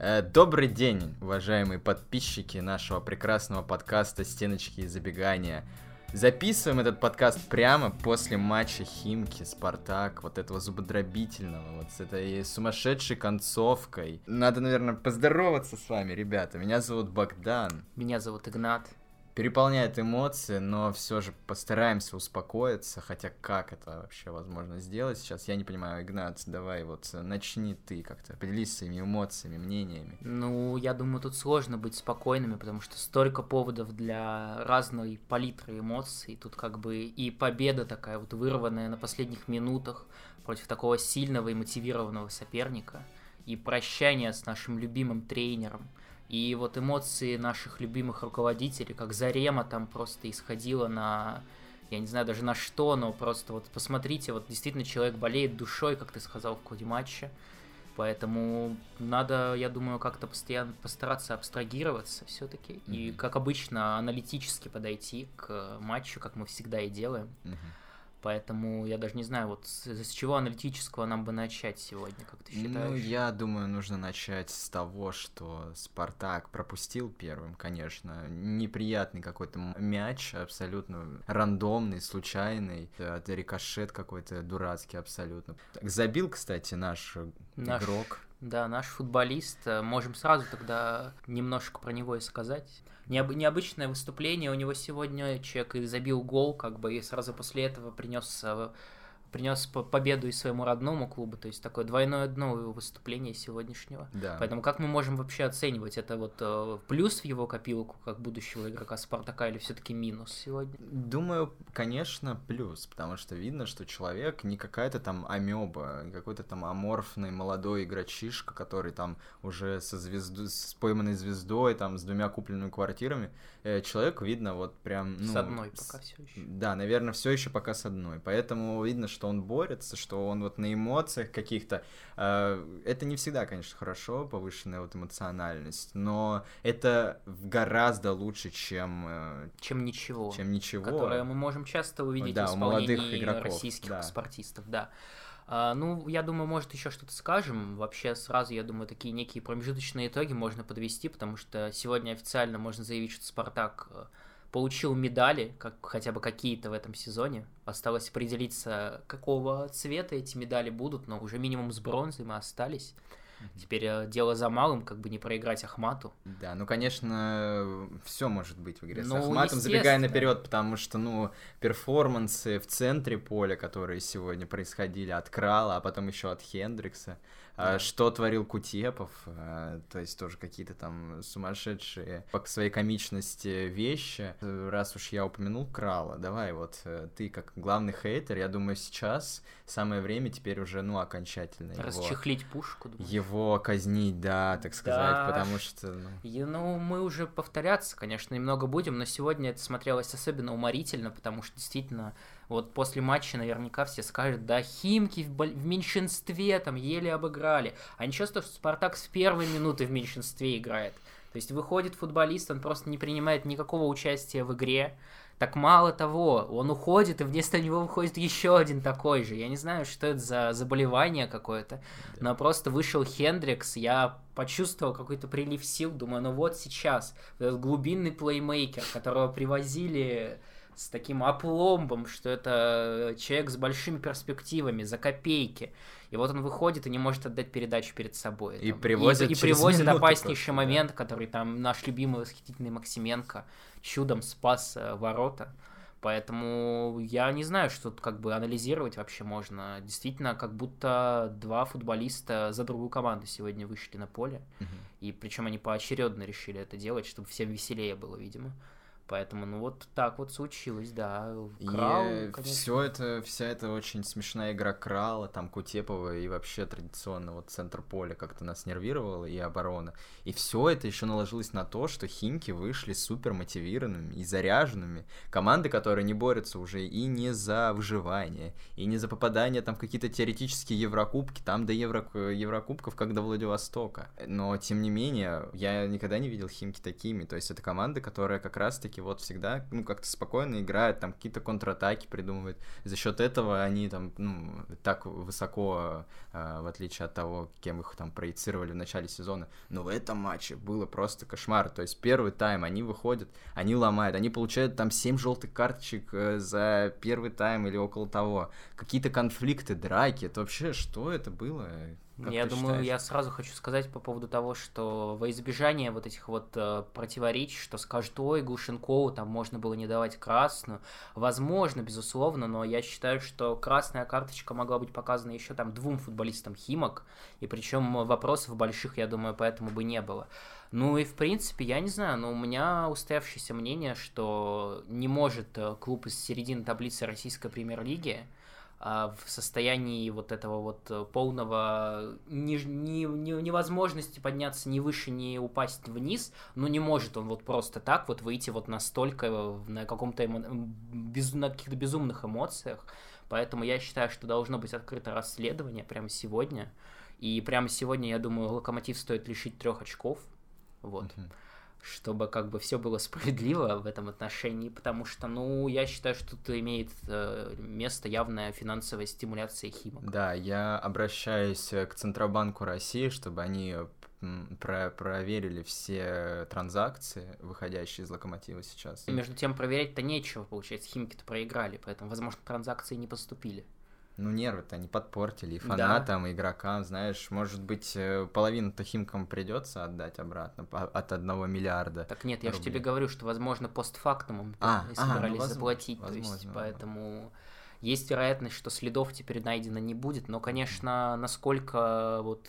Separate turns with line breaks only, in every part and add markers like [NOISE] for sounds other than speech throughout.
Э, добрый день, уважаемые подписчики нашего прекрасного подкаста «Стеночки и забегания». Записываем этот подкаст прямо после матча Химки, Спартак, вот этого зубодробительного, вот с этой сумасшедшей концовкой. Надо, наверное, поздороваться с вами, ребята. Меня зовут Богдан.
Меня зовут Игнат
переполняет эмоции, но все же постараемся успокоиться, хотя как это вообще возможно сделать сейчас, я не понимаю, Игнат, давай вот начни ты как-то, поделись своими эмоциями, мнениями.
Ну, я думаю, тут сложно быть спокойными, потому что столько поводов для разной палитры эмоций, тут как бы и победа такая вот вырванная на последних минутах против такого сильного и мотивированного соперника, и прощание с нашим любимым тренером – и вот эмоции наших любимых руководителей, как Зарема там просто исходила на, я не знаю даже на что, но просто вот посмотрите, вот действительно человек болеет душой, как ты сказал в ходе матча. Поэтому надо, я думаю, как-то постоянно постараться абстрагироваться все-таки. Mm-hmm. И, как обычно, аналитически подойти к матчу, как мы всегда и делаем. Mm-hmm. Поэтому я даже не знаю, вот с, с чего аналитического нам бы начать сегодня, как ты ну, считаешь?
Ну, я думаю, нужно начать с того, что Спартак пропустил первым, конечно. Неприятный какой-то мяч, абсолютно рандомный, случайный. Это рикошет какой-то дурацкий абсолютно. Так, забил, кстати, наш, наш игрок.
Да, наш футболист. Можем сразу тогда немножко про него и сказать необ, необычное выступление у него сегодня. Человек и забил гол, как бы, и сразу после этого принес э, принес победу и своему родному клубу, то есть такое двойное дно его выступления сегодняшнего. Да. Поэтому как мы можем вообще оценивать это вот э, плюс в его копилку как будущего игрока Спартака или все-таки минус сегодня?
Думаю, конечно, плюс, потому что видно, что человек не какая-то там амеба, какой-то там аморфный молодой игрочишка, который там уже со звезду, с пойманной звездой, там с двумя купленными квартирами. Э, человек видно вот прям...
Ну, с одной пока все еще.
Да, наверное, все еще пока с одной. Поэтому видно, что что он борется, что он вот на эмоциях каких-то. Э, это не всегда, конечно, хорошо, повышенная вот эмоциональность, но это гораздо лучше, чем... Э,
чем ничего.
Чем ничего.
Которое мы можем часто увидеть да, в исполнении молодых игроков, российских да. спортистов, да. Uh, ну, я думаю, может, еще что-то скажем. Вообще, сразу, я думаю, такие некие промежуточные итоги можно подвести, потому что сегодня официально можно заявить, что Спартак э, получил медали, как хотя бы какие-то в этом сезоне. Осталось определиться, какого цвета эти медали будут, но уже минимум с бронзой мы остались. Теперь э, дело за малым, как бы не проиграть Ахмату.
Да, ну, конечно, все может быть в игре ну, с Ахматом, забегая наперед, потому что, ну, перформансы в центре поля, которые сегодня происходили от Крала, а потом еще от Хендрикса, а, что творил Кутепов, а, то есть тоже какие-то там сумасшедшие по своей комичности вещи. Раз уж я упомянул Крала, давай вот э, ты как главный хейтер, я думаю, сейчас самое время теперь уже, ну, окончательно
Расчехлить его, пушку.
Думаю. Его казнить, да, так сказать, да, потому что...
Ну... И, ну, мы уже повторяться, конечно, немного будем, но сегодня это смотрелось особенно уморительно, потому что действительно вот после матча наверняка все скажут, да, Химки в, в меньшинстве там еле обыграли. А ничего, что Спартак с первой минуты в меньшинстве играет. То есть выходит футболист, он просто не принимает никакого участия в игре. Так мало того, он уходит, и вместо него выходит еще один такой же. Я не знаю, что это за заболевание какое-то, но просто вышел Хендрикс, я почувствовал какой-то прилив сил, думаю, ну вот сейчас, этот глубинный плеймейкер, которого привозили с таким опломбом, что это человек с большими перспективами, за копейки. И вот он выходит и не может отдать передачу перед собой.
И там. привозит,
и, и привозит опаснейший просто, момент, да. который там наш любимый восхитительный Максименко чудом спас э, ворота. Поэтому я не знаю, что тут как бы анализировать вообще можно. Действительно, как будто два футболиста за другую команду сегодня вышли на поле. Угу. И причем они поочередно решили это делать, чтобы всем веселее было, видимо. Поэтому, ну вот так вот случилось, да.
Крал, и все это, вся эта очень смешная игра Крала, там Кутепова и вообще традиционно вот центр поля как-то нас нервировало и оборона. И все это еще наложилось на то, что Химки вышли супер мотивированными и заряженными. Команды, которые не борются уже и не за выживание, и не за попадание там в какие-то теоретические Еврокубки, там до Евро... Еврокубков, как до Владивостока. Но, тем не менее, я никогда не видел Химки такими. То есть это команда, которая как раз-таки Химки вот всегда, ну, как-то спокойно играют, там какие-то контратаки придумывают. За счет этого они там, ну, так высоко, э, в отличие от того, кем их там проецировали в начале сезона. Но в этом матче было просто кошмар. То есть первый тайм они выходят, они ломают, они получают там 7 желтых карточек э, за первый тайм или около того. Какие-то конфликты, драки. Это вообще что это было?
Как я думаю, считаешь? я сразу хочу сказать по поводу того, что во избежание вот этих вот э, противоречий, что скажут, ой, Глушенкову там можно было не давать красную, возможно, безусловно, но я считаю, что красная карточка могла быть показана еще там двум футболистам Химок, и причем вопросов больших, я думаю, поэтому бы не было. Ну и в принципе, я не знаю, но у меня устоявшееся мнение, что не может э, клуб из середины таблицы российской премьер-лиги в состоянии вот этого вот э, полного не, не, не, невозможности подняться ни выше, ни упасть вниз, ну не может он вот просто так вот выйти вот настолько на каком-то эмо... без... на каких-то безумных эмоциях, поэтому я считаю, что должно быть открыто расследование прямо сегодня, и прямо сегодня, я думаю, Локомотив стоит лишить трех очков, вот. Uh-huh чтобы как бы все было справедливо в этом отношении, потому что, ну, я считаю, что тут имеет э, место явная финансовая стимуляция Химок.
Да, я обращаюсь к Центробанку России, чтобы они про проверили все транзакции, выходящие из локомотива сейчас.
И между тем проверять-то нечего, получается, химики-то проиграли, поэтому, возможно, транзакции не поступили
ну, нервы-то они подпортили и фанатам, да. и игрокам, знаешь, может быть, э, половину-то Химкам придется отдать обратно от одного миллиарда.
Так нет, я же тебе говорю, что, возможно, постфактумом а, собирались а, ну, заплатить, возможно, то есть, поэтому есть вероятность, что следов теперь найдено не будет, но, конечно, насколько вот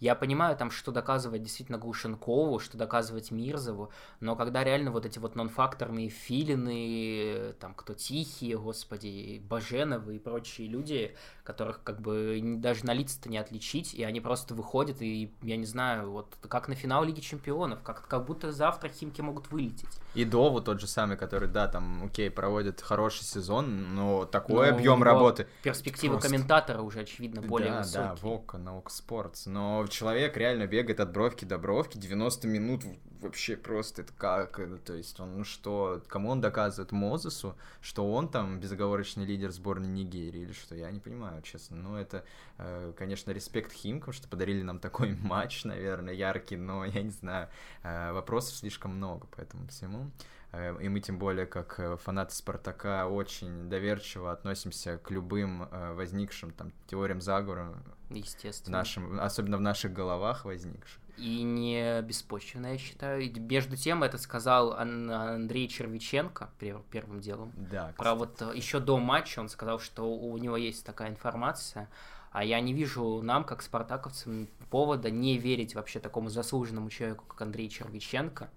я понимаю там, что доказывать действительно Глушенкову, что доказывать Мирзову, но когда реально вот эти вот нон-факторные филины, там кто тихие, господи, Баженовы и прочие люди, которых как бы даже на лица-то не отличить, и они просто выходят, и я не знаю, вот как на финал Лиги Чемпионов, как, как будто завтра Химки могут вылететь.
И Дову тот же самый, который, да, там, окей, проводит хороший сезон, но такой ну, объем работы.
Перспективы просто... комментатора уже, очевидно, более
да,
высокие.
Да, Вока, Наук Спортс, но человек реально бегает от бровки до бровки 90 минут вообще просто это как, то есть он, ну что, кому он доказывает? Мозесу, что он там безоговорочный лидер сборной Нигерии или что, я не понимаю, честно, ну это, э, конечно, респект Химкам, что подарили нам такой [LAUGHS] матч, наверное, яркий, но я не знаю, э, вопросов слишком много по этому всему, э, и мы тем более, как фанаты Спартака, очень доверчиво относимся к любым возникшим там теориям заговора,
Естественно.
Нашим, особенно в наших головах возникших
и не беспочвенно, я считаю. И между тем, это сказал Андрей Червиченко первым делом.
Да, кстати.
Про вот э, еще до матча он сказал, что у него есть такая информация, а я не вижу нам, как спартаковцам, повода не верить вообще такому заслуженному человеку, как Андрей Червиченко,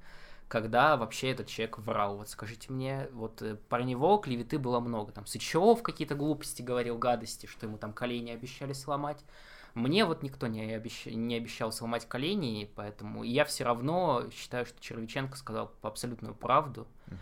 когда вообще этот человек врал. Вот скажите мне, вот э, про него клеветы было много. Там Сычев какие-то глупости говорил, гадости, что ему там колени обещали сломать. Мне вот никто не, обещ... не обещал сломать колени, поэтому я все равно считаю, что Червиченко сказал абсолютную правду. Угу.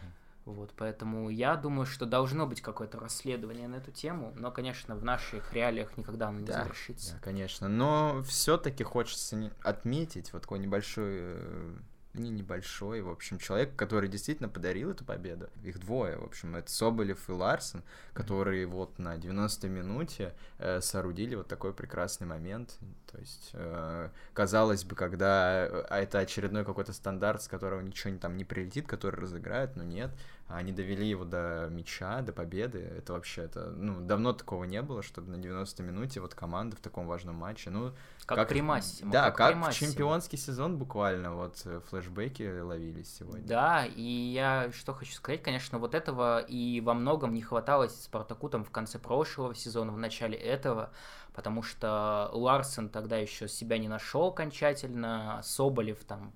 Вот, поэтому я думаю, что должно быть какое-то расследование на эту тему, но, конечно, в наших реалиях никогда оно не да, завершится.
Да, конечно, но все-таки хочется отметить вот такой небольшой э, не небольшой, в общем, человек, который действительно подарил эту победу. Их двое, в общем, это Соболев и Ларсен, которые вот на 90-й минуте э, соорудили вот такой прекрасный момент. То есть, э, казалось бы, когда э, это очередной какой-то стандарт, с которого ничего там не прилетит, который разыграет, но нет, они довели его до мяча, до победы. Это вообще, это, ну, давно такого не было, чтобы на 90-й минуте вот команда в таком важном матче, ну...
Как, как при Массимо.
Да, как, как в чемпионский сезон буквально, вот э, флешбеки ловились сегодня.
Да, и я что хочу сказать, конечно, вот этого и во многом не хватало Спартаку там в конце прошлого сезона, в начале этого, потому что Ларсен тогда еще себя не нашел окончательно, Соболев там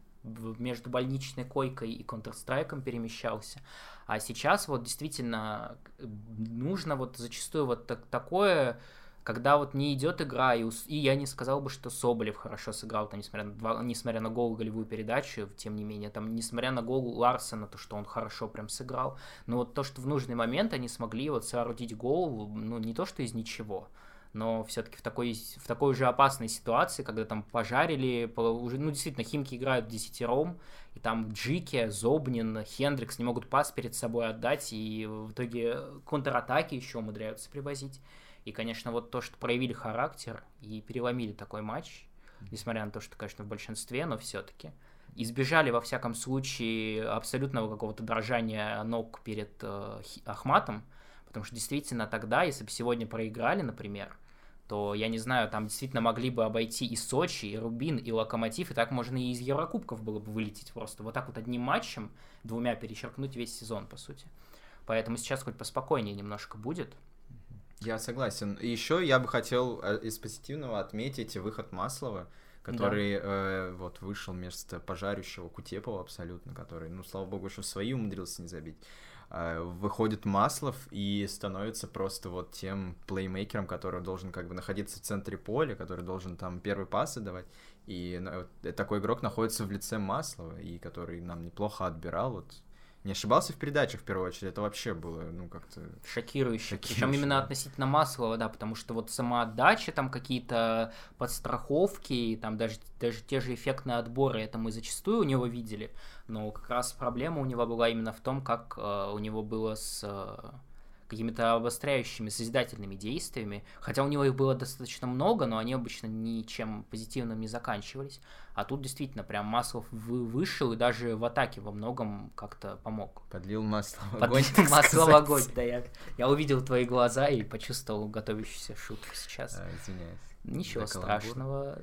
между больничной койкой и Counter-Strike перемещался. А сейчас вот действительно нужно вот зачастую вот так, такое, когда вот не идет игра, и, и я не сказал бы, что Соболев хорошо сыграл, там, несмотря, на, несмотря на гол голевую передачу, тем не менее, там, несмотря на гол Ларсена, то, что он хорошо прям сыграл, но вот то, что в нужный момент они смогли вот соорудить гол, ну, не то, что из ничего, но все-таки в такой, в такой же опасной ситуации, когда там пожарили, уже, ну, действительно, Химки играют десятером, и там Джики, Зобнин, Хендрикс не могут пас перед собой отдать, и в итоге контратаки еще умудряются привозить. И, конечно, вот то, что проявили характер и переломили такой матч, несмотря на то, что, конечно, в большинстве, но все-таки избежали, во всяком случае, абсолютного какого-то дрожания ног перед э, Ахматом, потому что действительно тогда, если бы сегодня проиграли, например, то, я не знаю, там действительно могли бы обойти и Сочи, и Рубин, и Локомотив, и так можно и из Еврокубков было бы вылететь просто. Вот так вот одним матчем, двумя перечеркнуть весь сезон, по сути. Поэтому сейчас хоть поспокойнее немножко будет.
Я согласен. И еще я бы хотел э, из позитивного отметить выход Маслова, который да. э, вот вышел вместо пожарющего Кутепова абсолютно, который, ну, слава богу, еще свои умудрился не забить. Э, выходит Маслов и становится просто вот тем плеймейкером, который должен как бы находиться в центре поля, который должен там первый пасы давать. И ну, вот, такой игрок находится в лице Маслова, и который нам неплохо отбирал вот не ошибался в передачах в первую очередь, это вообще было, ну, как-то...
Шокирующе. Шокирующе. Причем именно относительно Маслова, да, потому что вот сама отдача, там какие-то подстраховки, там даже, даже те же эффектные отборы, это мы зачастую у него видели, но как раз проблема у него была именно в том, как э, у него было с... Э, какими-то обостряющими, созидательными действиями, хотя у него их было достаточно много, но они обычно ничем позитивным не заканчивались. А тут действительно прям Маслов вышел и даже в атаке во многом как-то помог.
Подлил масло в огонь.
Подлил масло в огонь, да. Я, я увидел твои глаза и почувствовал готовящуюся шутку сейчас.
А, извиняюсь.
Ничего страшного.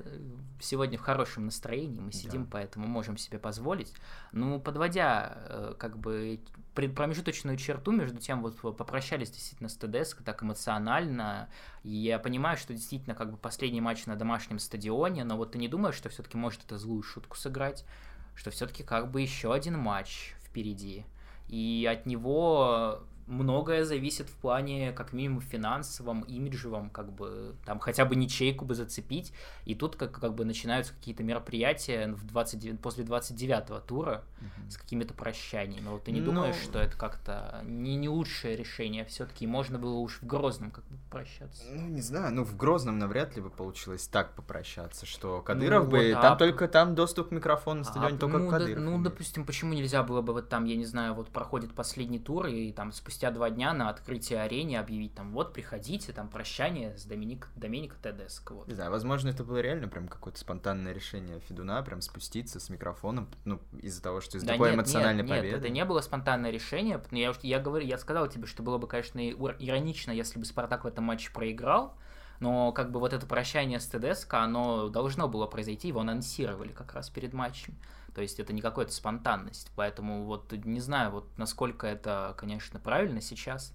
Сегодня в хорошем настроении мы сидим, да. поэтому можем себе позволить. Ну, подводя э, как бы промежуточную черту, между тем вот попрощались действительно с ТДСК так эмоционально, и я понимаю, что действительно как бы последний матч на домашнем стадионе, но вот ты не думаешь, что все-таки может это злую шутку сыграть, что все-таки как бы еще один матч впереди, и от него многое зависит в плане, как минимум, финансовом, имиджевом, как бы, там, хотя бы ячейку бы зацепить, и тут как, как бы начинаются какие-то мероприятия в 29, после 29-го тура угу. с какими-то прощаниями. Вот ты не ну... думаешь, что это как-то не, не лучшее решение, все-таки можно было уж в Грозном как бы прощаться?
Ну, не знаю, ну, в Грозном навряд ли бы получилось так попрощаться, что Кадыров ну, бы, вот, там а... только, там доступ к микрофону на стадионе а, только
ну,
Кадыров.
Да, ну, допустим, почему нельзя было бы вот там, я не знаю, вот проходит последний тур, и там спустя спустя два дня на открытии арене объявить там, вот, приходите, там, прощание с Доминик, Доминика Тедеско. Вот.
Не знаю, возможно, это было реально прям какое-то спонтанное решение Федуна, прям спуститься с микрофоном, ну, из-за того, что из-за да такой нет, эмоциональной
нет,
победы.
Нет, это не было спонтанное решение, я, я, говорю, я сказал тебе, что было бы, конечно, иронично, если бы Спартак в этом матче проиграл, но как бы вот это прощание с ТДСК, оно должно было произойти, его анонсировали как раз перед матчем. То есть это не какая-то спонтанность. Поэтому вот не знаю, вот насколько это, конечно, правильно сейчас,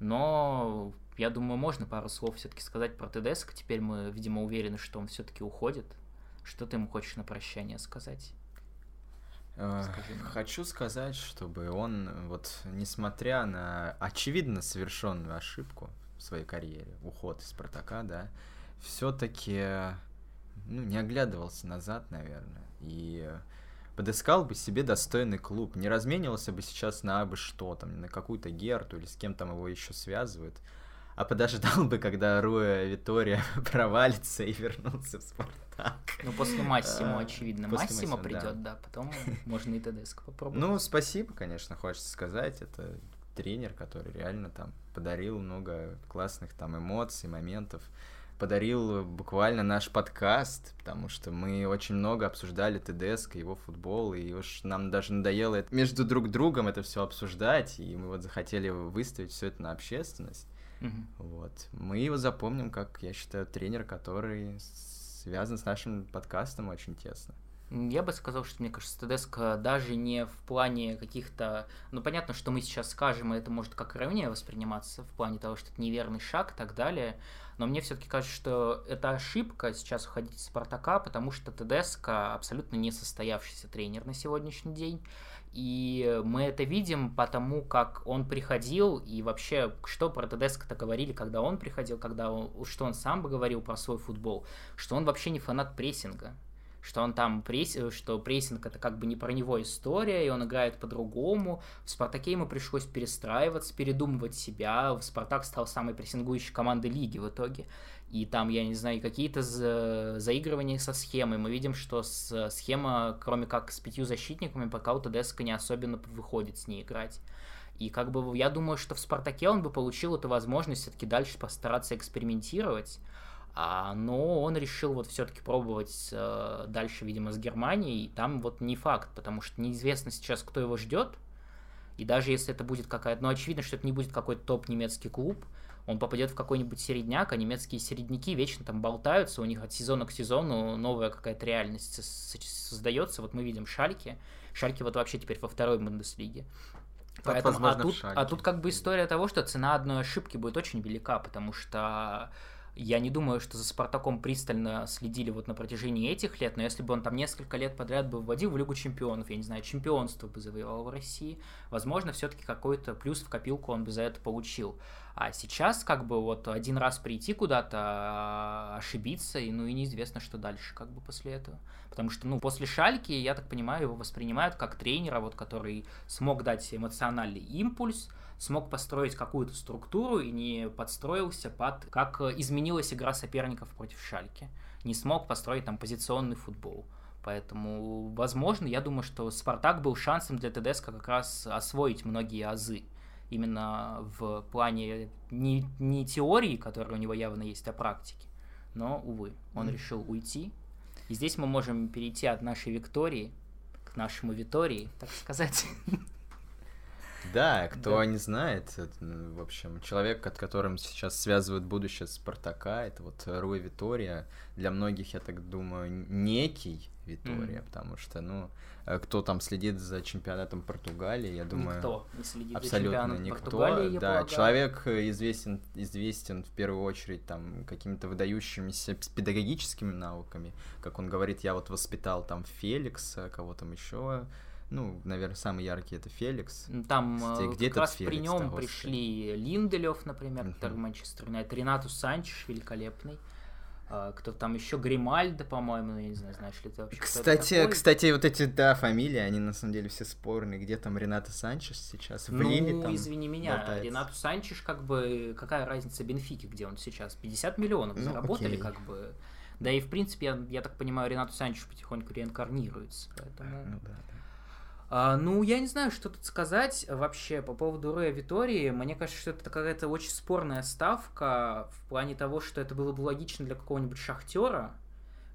но я думаю, можно пару слов все-таки сказать про ТДСК. Теперь мы, видимо, уверены, что он все-таки уходит. Что ты ему хочешь на прощание сказать?
Э, хочу сказать, чтобы он, вот, несмотря на очевидно совершенную ошибку в своей карьере, уход из Спартака, да, все-таки, ну, не оглядывался назад, наверное, и подыскал бы себе достойный клуб, не разменивался бы сейчас на абы что, там, на какую-то Герту или с кем там его еще связывают, а подождал бы, когда Руя Витория [LAUGHS] провалится и вернулся в Спартак.
Ну, после Массимо, а, очевидно. После Массимо придет, да. да, потом можно и ТДСК попробовать.
Ну, спасибо, конечно, хочется сказать. Это тренер, который реально там подарил много классных там эмоций, моментов подарил буквально наш подкаст, потому что мы очень много обсуждали ТДСК, его футбол, и уж нам даже надоело это, между друг другом это все обсуждать, и мы вот захотели выставить все это на общественность. Mm-hmm. Вот. Мы его запомним как, я считаю, тренер, который связан с нашим подкастом очень тесно.
Я бы сказал, что, мне кажется, ТДСК даже не в плане каких-то... Ну, понятно, что мы сейчас скажем, и это может как равнее восприниматься в плане того, что это неверный шаг и так далее, но мне все-таки кажется, что это ошибка сейчас уходить из Спартака, потому что ТДСК абсолютно не состоявшийся тренер на сегодняшний день. И мы это видим потому, как он приходил, и вообще, что про ТДСК-то говорили, когда он приходил, когда он, что он сам бы говорил про свой футбол, что он вообще не фанат прессинга что он там пресс... что прессинг это как бы не про него история, и он играет по-другому. В Спартаке ему пришлось перестраиваться, передумывать себя. В Спартак стал самой прессингующей командой лиги в итоге. и там, я не знаю, какие-то за... заигрывания со схемой. Мы видим, что с... схема, кроме как с пятью защитниками, пока у ТДСК не особенно выходит с ней играть. И как бы я думаю, что в Спартаке он бы получил эту возможность все-таки дальше постараться экспериментировать. А, но он решил вот все-таки пробовать э, дальше, видимо, с Германией. И там вот не факт, потому что неизвестно сейчас, кто его ждет. И даже если это будет какая-то... Ну, очевидно, что это не будет какой-то топ-немецкий клуб. Он попадет в какой-нибудь середняк, а немецкие середняки вечно там болтаются, у них от сезона к сезону новая какая-то реальность создается. Вот мы видим Шальки. Шальки вот вообще теперь во второй Бундеслиге. Поэтому, а, тут, а тут как бы история того, что цена одной ошибки будет очень велика, потому что я не думаю, что за Спартаком пристально следили вот на протяжении этих лет, но если бы он там несколько лет подряд бы вводил в Лигу чемпионов, я не знаю, чемпионство бы завоевал в России, возможно, все-таки какой-то плюс в копилку он бы за это получил. А сейчас как бы вот один раз прийти куда-то, а, ошибиться, и ну и неизвестно, что дальше как бы после этого. Потому что, ну, после Шальки, я так понимаю, его воспринимают как тренера, вот, который смог дать эмоциональный импульс, смог построить какую-то структуру и не подстроился под, как изменилась игра соперников против Шальки. Не смог построить там позиционный футбол. Поэтому, возможно, я думаю, что Спартак был шансом для ТДСК как раз освоить многие азы. Именно в плане не, не теории, которая у него явно есть, а практики. Но, увы, он mm. решил уйти. И здесь мы можем перейти от нашей Виктории к нашему Витории, так сказать. [LAUGHS]
Да, кто да. не знает, это, ну, в общем, человек, от которым сейчас связывают будущее Спартака, это вот Руи Витория. Для многих, я так думаю, некий Витория, mm. потому что, ну, э, кто там следит за чемпионатом Португалии, я думаю...
Никто не следит
абсолютно
за
никто.
Португалии, я
да, полагаю. человек известен, известен в первую очередь там какими-то выдающимися педагогическими навыками. Как он говорит, я вот воспитал там Феликса, кого там еще ну, наверное, самый яркий это Феликс.
Там Кстати, где как раз Феликс, при нем пришли Линделев, например, uh-huh. который Манчестер Юнайтед, Ренату Санчеш великолепный. А, кто там еще Гримальда, по-моему, ну, я не знаю, знаешь ли ты вообще.
Кстати, кстати, вот эти да фамилии, они на самом деле все спорные. Где там Рената Санчеш сейчас? В
ну,
там
извини меня, болтается. Ренату Санчеш, как бы, какая разница Бенфики, где он сейчас? 50 миллионов ну, заработали, окей. как бы. Да и, в принципе, я, я так понимаю, Ренату Санчеш потихоньку реинкарнируется, поэтому... Ну, да. А, ну, я не знаю, что тут сказать вообще по поводу Роя Витории. Мне кажется, что это какая-то очень спорная ставка в плане того, что это было бы логично для какого-нибудь шахтера,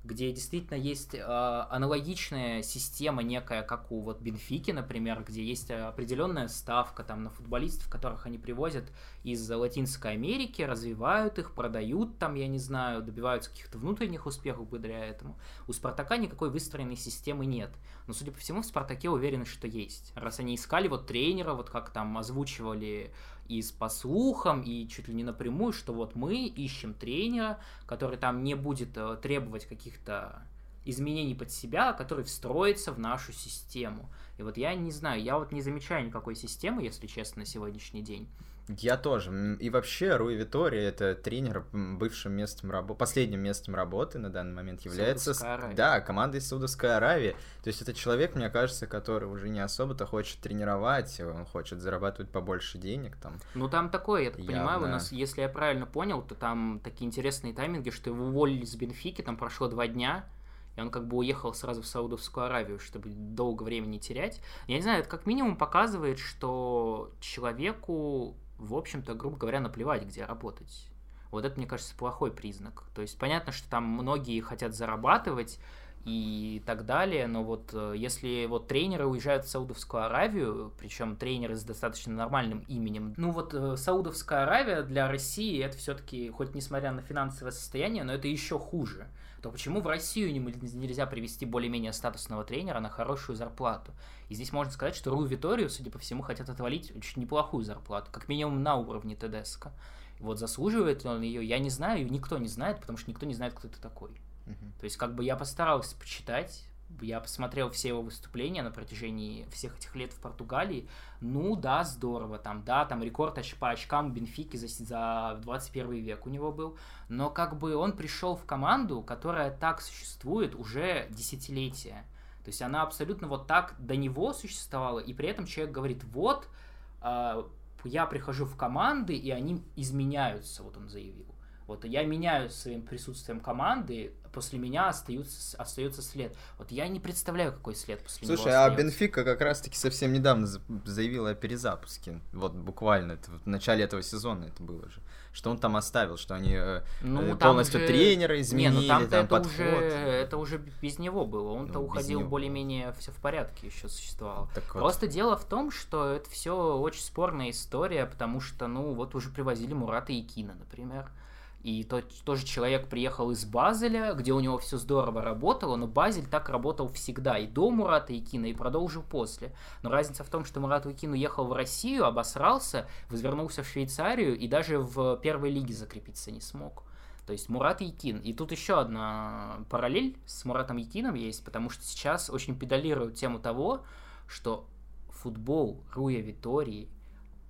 где действительно есть э, аналогичная система некая, как у вот Бенфики, например, где есть определенная ставка там на футболистов, которых они привозят из Латинской Америки, развивают их, продают там, я не знаю, добиваются каких-то внутренних успехов благодаря этому. У Спартака никакой выстроенной системы нет. Но, судя по всему, в Спартаке уверены, что есть. Раз они искали вот тренера, вот как там озвучивали и с послухам, и чуть ли не напрямую, что вот мы ищем тренера, который там не будет э, требовать каких-то изменений под себя, а который встроится в нашу систему. И вот я не знаю, я вот не замечаю никакой системы, если честно, на сегодняшний день.
Я тоже. И вообще Руи Витори это тренер бывшим местом работы, последним местом работы на данный момент является. Да, командой Саудовской Аравии. То есть это человек, мне кажется, который уже не особо-то хочет тренировать, он хочет зарабатывать побольше денег там.
Ну там такое, я так Явно. понимаю, у нас, если я правильно понял, то там такие интересные тайминги, что его уволили с Бенфики, там прошло два дня, и он как бы уехал сразу в Саудовскую Аравию, чтобы долго времени терять. Я не знаю, это как минимум показывает, что человеку в общем-то, грубо говоря, наплевать, где работать. Вот это, мне кажется, плохой признак. То есть понятно, что там многие хотят зарабатывать и так далее, но вот э, если вот тренеры уезжают в Саудовскую Аравию, причем тренеры с достаточно нормальным именем, ну вот э, Саудовская Аравия для России это все-таки, хоть несмотря на финансовое состояние, но это еще хуже то почему в Россию нельзя привести более-менее статусного тренера на хорошую зарплату? И здесь можно сказать, что Ру Виторию, судя по всему, хотят отвалить очень неплохую зарплату, как минимум на уровне ТДСК. Вот заслуживает ли он ее, я не знаю, и никто не знает, потому что никто не знает, кто это такой. Uh-huh. То есть, как бы я постарался почитать, я посмотрел все его выступления на протяжении всех этих лет в Португалии. Ну да, здорово. Там, да, там рекорд по очкам Бенфики за, за 21 век у него был. Но как бы он пришел в команду, которая так существует уже десятилетия. То есть она абсолютно вот так до него существовала, и при этом человек говорит, вот, э, я прихожу в команды, и они изменяются, вот он заявил. Вот я меняю своим присутствием команды, после меня остаются, остается след. Вот я не представляю, какой след после
Слушай,
него
Слушай, а Бенфика как раз-таки совсем недавно заявила о перезапуске. Вот буквально, это в начале этого сезона это было же. Что он там оставил, что они э, ну, полностью уже... тренера изменили, не, ну, там, там это подход.
Уже, это уже без него было. Он-то ну, уходил более-менее все в порядке еще существовало. Так Просто вот. дело в том, что это все очень спорная история, потому что, ну, вот уже привозили Мурата и Кина, например. И тот, тоже человек приехал из Базеля, где у него все здорово работало, но Базель так работал всегда, и до Мурата Икина, и продолжил после. Но разница в том, что Мурат Икин уехал в Россию, обосрался, возвернулся в Швейцарию и даже в первой лиге закрепиться не смог. То есть Мурат Якин. И тут еще одна параллель с Муратом Якином есть, потому что сейчас очень педалируют тему того, что футбол Руя Витории –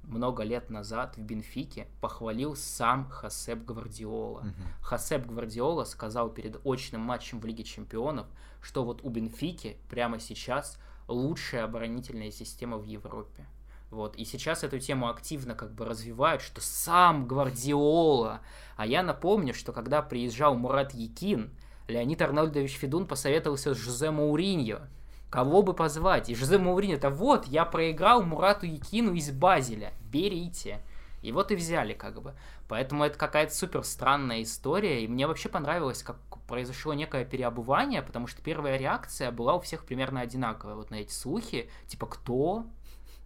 много лет назад в Бенфике похвалил сам Хасеп Гвардиола. Угу. Хасеп Гвардиола сказал перед очным матчем в Лиге Чемпионов, что вот у Бенфики прямо сейчас лучшая оборонительная система в Европе. Вот. И сейчас эту тему активно как бы развивают, что сам Гвардиола. А я напомню, что когда приезжал Мурат Якин, Леонид Арнольдович Федун посоветовался с Жозе Мауриньо, Кого бы позвать? И Жозе Мауриньо, это вот, я проиграл Мурату Якину из Базеля, берите. И вот и взяли как бы. Поэтому это какая-то супер странная история. И мне вообще понравилось, как произошло некое переобувание, потому что первая реакция была у всех примерно одинаковая. Вот на эти слухи, типа, кто?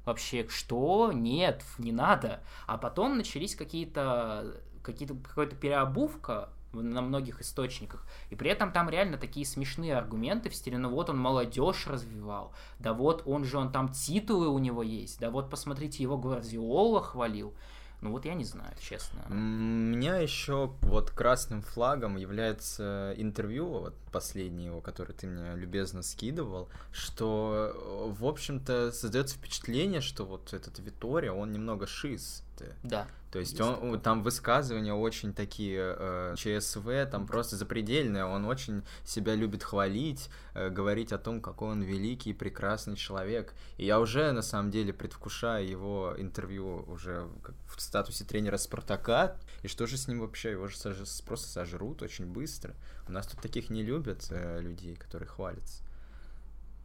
Вообще, что? Нет, не надо. А потом начались какие-то какие-то какая-то переобувка на многих источниках. И при этом там реально такие смешные аргументы в стиле, ну вот он молодежь развивал, да вот он же, он там титулы у него есть, да вот посмотрите, его Гвардиола хвалил. Ну вот я не знаю, честно. У
меня еще вот красным флагом является интервью, вот последнее его, которое ты мне любезно скидывал, что, в общем-то, создается впечатление, что вот этот Витория, он немного шиз.
Да.
То есть, есть он, там высказывания очень такие э, ЧСВ, там просто запредельные. Он очень себя любит хвалить, э, говорить о том, какой он великий и прекрасный человек. И я уже на самом деле предвкушаю его интервью уже в статусе тренера Спартака. И что же с ним вообще? Его же сож... просто сожрут очень быстро. У нас тут таких не любят э, людей, которые хвалятся.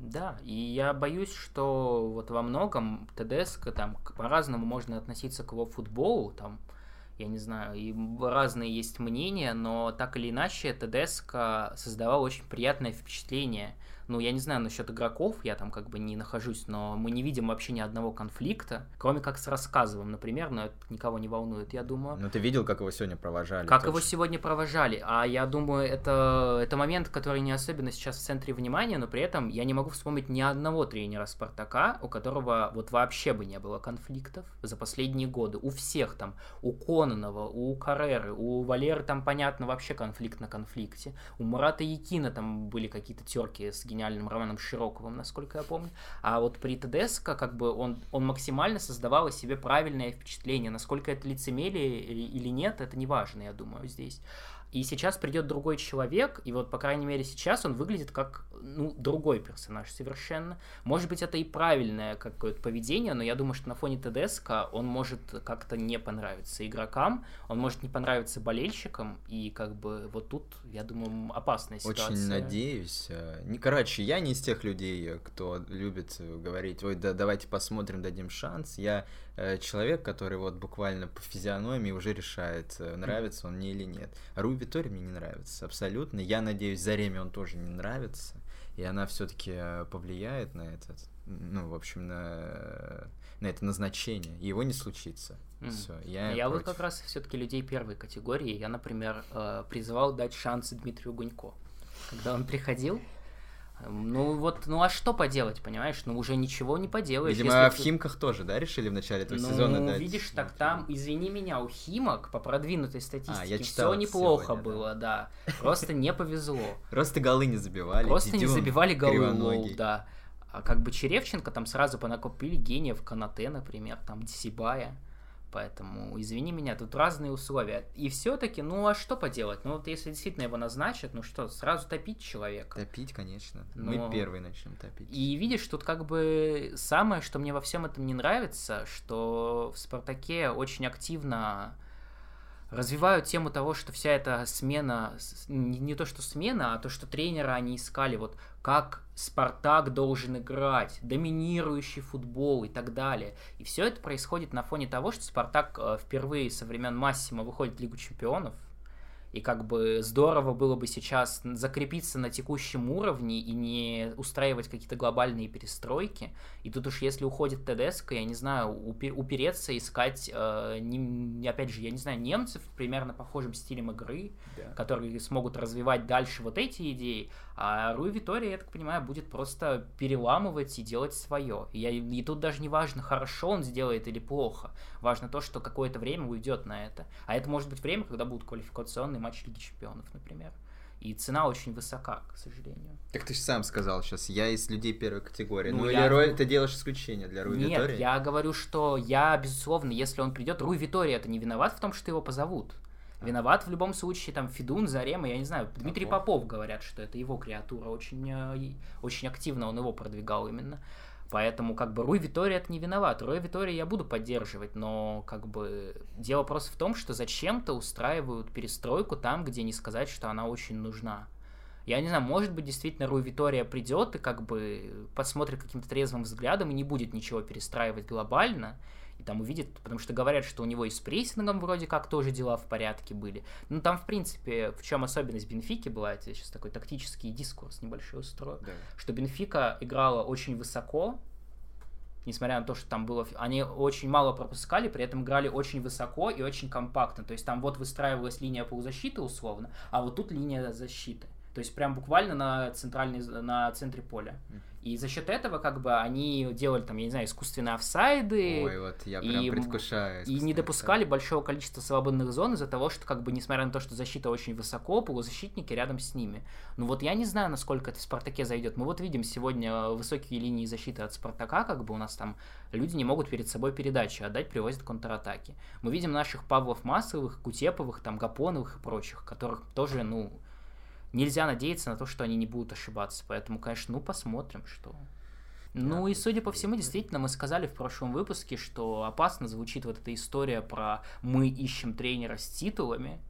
Да, и я боюсь, что вот во многом ТДСК там по-разному можно относиться к его футболу, там, я не знаю, и разные есть мнения, но так или иначе ТДСК создавал очень приятное впечатление – ну, я не знаю насчет игроков, я там как бы не нахожусь, но мы не видим вообще ни одного конфликта, кроме как с рассказовым, например, но это никого не волнует, я думаю.
Ну, ты видел, как его сегодня провожали?
Как точно. его сегодня провожали, а я думаю, это, это момент, который не особенно сейчас в центре внимания, но при этом я не могу вспомнить ни одного тренера Спартака, у которого вот вообще бы не было конфликтов за последние годы. У всех там, у Кононова, у Карреры, у Валеры там, понятно, вообще конфликт на конфликте. У Мурата Якина там были какие-то терки с гениальным Романом Широковым, насколько я помню. А вот при ТДСК как бы он, он максимально создавал о себе правильное впечатление. Насколько это лицемерие или нет, это не важно, я думаю, здесь. И сейчас придет другой человек, и вот, по крайней мере, сейчас он выглядит как, ну, другой персонаж совершенно. Может быть, это и правильное какое-то поведение, но я думаю, что на фоне ТДСК он может как-то не понравиться игрокам, он может не понравиться болельщикам, и как бы вот тут, я думаю, опасная ситуация.
Очень надеюсь. Не, короче, я не из тех людей, кто любит говорить, ой, да давайте посмотрим, дадим шанс. Я Э, человек, который вот буквально по физиономии уже решает, э, нравится он мне или нет. Ру Витори мне не нравится абсолютно. Я надеюсь, Зареме он тоже не нравится. И она все-таки э, повлияет на этот, ну, в общем, на, на это назначение. И его не случится. Mm. Все,
я я вот как раз все-таки людей первой категории. Я, например, призывал дать шанс Дмитрию Гунько. Когда он приходил, ну вот, ну а что поделать, понимаешь? Ну уже ничего не поделаешь.
Видимо, в Химках тоже, да, решили в начале этого
ну,
сезона дать?
видишь, так там, извини меня, у Химок по продвинутой статистике а, все неплохо сегодня, было, да. да. Просто не повезло. [LAUGHS]
Просто голы не забивали.
Просто не забивали голы, лол, да. А как бы Черевченко там сразу понакопили гениев Канате, например, там Дисибая. Поэтому, извини меня, тут разные условия. И все-таки, ну а что поделать? Ну вот если действительно его назначат, ну что, сразу топить человека?
Топить, конечно. Но... Мы первые начнем топить.
И видишь, тут как бы самое, что мне во всем этом не нравится, что в Спартаке очень активно развивают тему того, что вся эта смена, не, то что смена, а то, что тренера они искали, вот как Спартак должен играть, доминирующий футбол и так далее. И все это происходит на фоне того, что Спартак э, впервые со времен Массима выходит в Лигу чемпионов, и как бы здорово было бы сейчас закрепиться на текущем уровне и не устраивать какие-то глобальные перестройки. И тут уж если уходит ТДСК, я не знаю, упереться, искать, э, не, опять же, я не знаю, немцев примерно похожим стилем игры, да. которые смогут развивать дальше вот эти идеи. А Руи Витория, я так понимаю, будет просто переламывать и делать свое. И, я, и тут даже не важно, хорошо он сделает или плохо. Важно то, что какое-то время уйдет на это. А это может быть время, когда будут квалификационные матчи Лиги Чемпионов, например. И цена очень высока, к сожалению.
Так ты же сам сказал сейчас, я из людей первой категории. Ну, ну я... или Рой, ты делаешь исключение для Руи
Нет,
Витории?
я говорю, что я, безусловно, если он придет, Руи Витория это не виноват в том, что его позовут. Виноват в любом случае там Федун, Зарема, я не знаю, Дмитрий Попов, Попов говорят, что это его креатура, очень, э, очень активно он его продвигал именно. Поэтому, как бы, Руй Витория это не виноват. Руй Витория я буду поддерживать, но, как бы, дело просто в том, что зачем-то устраивают перестройку там, где не сказать, что она очень нужна. Я не знаю, может быть, действительно Руй Витория придет и, как бы, посмотрит каким-то трезвым взглядом и не будет ничего перестраивать глобально, и там увидит, потому что говорят, что у него и с прессингом вроде как тоже дела в порядке были. Ну, там, в принципе, в чем особенность Бенфики была, это сейчас такой тактический дискурс небольшой устрою, да. что Бенфика играла очень высоко, несмотря на то, что там было... Они очень мало пропускали, при этом играли очень высоко и очень компактно. То есть там вот выстраивалась линия полузащиты условно, а вот тут линия защиты. То есть прям буквально на, центральной, на центре поля. И за счет этого как бы они делали там, я не знаю, искусственные офсайды.
Ой, вот я прям и, предвкушаю.
И не допускали большого количества свободных зон из-за того, что как бы несмотря на то, что защита очень высоко, полузащитники рядом с ними. Ну вот я не знаю, насколько это в Спартаке зайдет. Мы вот видим сегодня высокие линии защиты от Спартака, как бы у нас там люди не могут перед собой передачи отдать, привозят контратаки. Мы видим наших Павлов Массовых, Кутеповых, там Гапоновых и прочих, которых тоже, ну, нельзя надеяться на то, что они не будут ошибаться. Поэтому, конечно, ну посмотрим, что. Ну и, судя по всему, действительно, мы сказали в прошлом выпуске, что опасно звучит вот эта история про «мы ищем тренера с титулами»,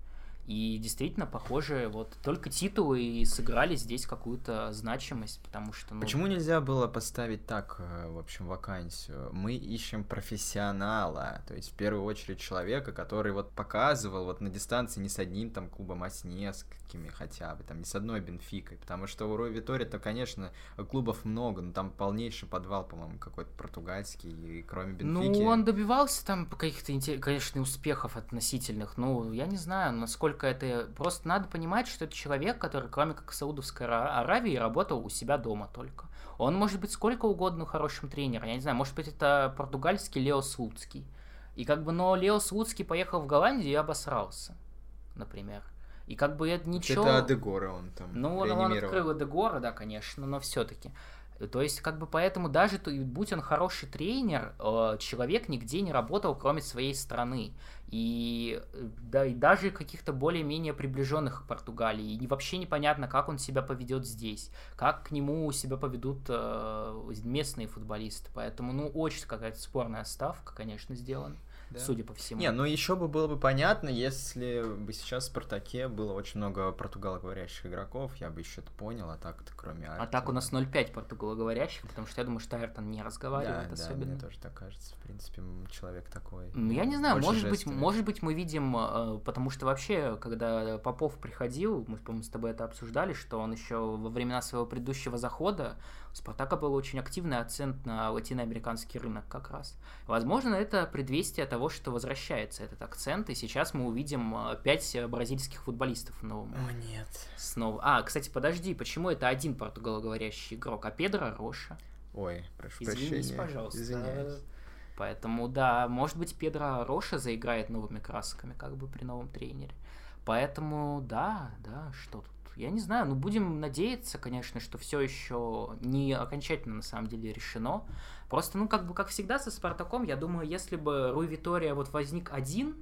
и действительно, похоже, вот только титулы и сыграли здесь какую-то значимость, потому что...
Ну... Почему нельзя было поставить так, э, в общем, вакансию? Мы ищем профессионала, то есть в первую очередь человека, который вот показывал вот на дистанции не с одним там клубом, а с несколькими хотя бы, там не с одной Бенфикой, потому что у Рой Витория-то, конечно, клубов много, но там полнейший подвал, по-моему, какой-то португальский, и кроме Бенфики...
Ну, он добивался там каких-то, конечно, успехов относительных, ну, я не знаю, насколько насколько это... Просто надо понимать, что это человек, который, кроме как в Саудовской Аравии, работал у себя дома только. Он может быть сколько угодно хорошим тренером. Я не знаю, может быть, это португальский Лео Слуцкий. И как бы, но Лео Слуцкий поехал в Голландию и обосрался, например. И как бы это ничего...
Это Адегора он там
Ну, он, он открыл Адегора, да, конечно, но все-таки. То есть, как бы поэтому даже, будь он хороший тренер, э, человек нигде не работал, кроме своей страны. И, да, и даже каких-то более-менее приближенных к Португалии. И вообще непонятно, как он себя поведет здесь, как к нему себя поведут э, местные футболисты. Поэтому, ну, очень какая-то спорная ставка, конечно, сделана да. судя по всему.
Не, ну еще бы было бы понятно, если бы сейчас в Спартаке было очень много португалоговорящих игроков, я бы еще это понял, а так-то кроме
Айртона. А так у нас 0,5 португалоговорящих, потому что я думаю, что Айртон не разговаривает
да,
особенно.
Да, мне тоже так кажется, в принципе, человек такой.
Ну, я не знаю, может быть, может быть, мы видим, э, потому что вообще, когда Попов приходил, мы, по-моему, с тобой это обсуждали, что он еще во времена своего предыдущего захода у Спартака был очень активный акцент на латиноамериканский рынок как раз. Возможно, это предвестие того, что возвращается этот акцент, и сейчас мы увидим э, пять бразильских футболистов в новом.
О, нет.
Снова. А, кстати, подожди, почему это один португалоговорящий игрок, а Педро Роша?
Ой, прошу
Извинись,
прощения.
пожалуйста.
Извиняюсь.
Поэтому, да, может быть, Педро Роша заиграет новыми красками, как бы при новом тренере. Поэтому, да, да, что тут я не знаю, ну будем надеяться, конечно, что все еще не окончательно на самом деле решено. Просто, ну, как бы, как всегда со Спартаком, я думаю, если бы Руй Витория вот возник один,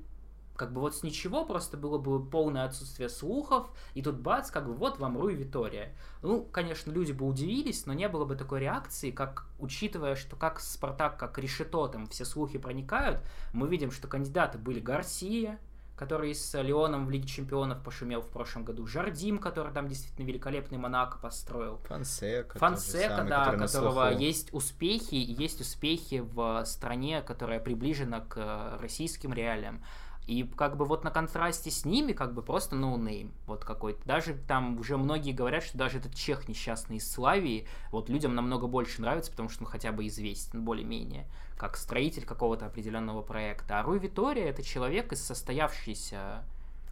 как бы вот с ничего просто было бы полное отсутствие слухов, и тут бац, как бы вот вам Руй Витория. Ну, конечно, люди бы удивились, но не было бы такой реакции, как, учитывая, что как Спартак, как решето, там все слухи проникают, мы видим, что кандидаты были Гарсия, который с Леоном в Лиге Чемпионов пошумел в прошлом году. Жардим, который там действительно великолепный Монако построил.
Фансека.
Фансека, самый, да, которого есть успехи, есть успехи в стране, которая приближена к российским реалиям. И как бы вот на контрасте с ними как бы просто ноунейм вот какой-то. Даже там уже многие говорят, что даже этот чех несчастный из Славии вот людям намного больше нравится, потому что он хотя бы известен более-менее, как строитель какого-то определенного проекта. А Руй Витория это человек из состоявшейся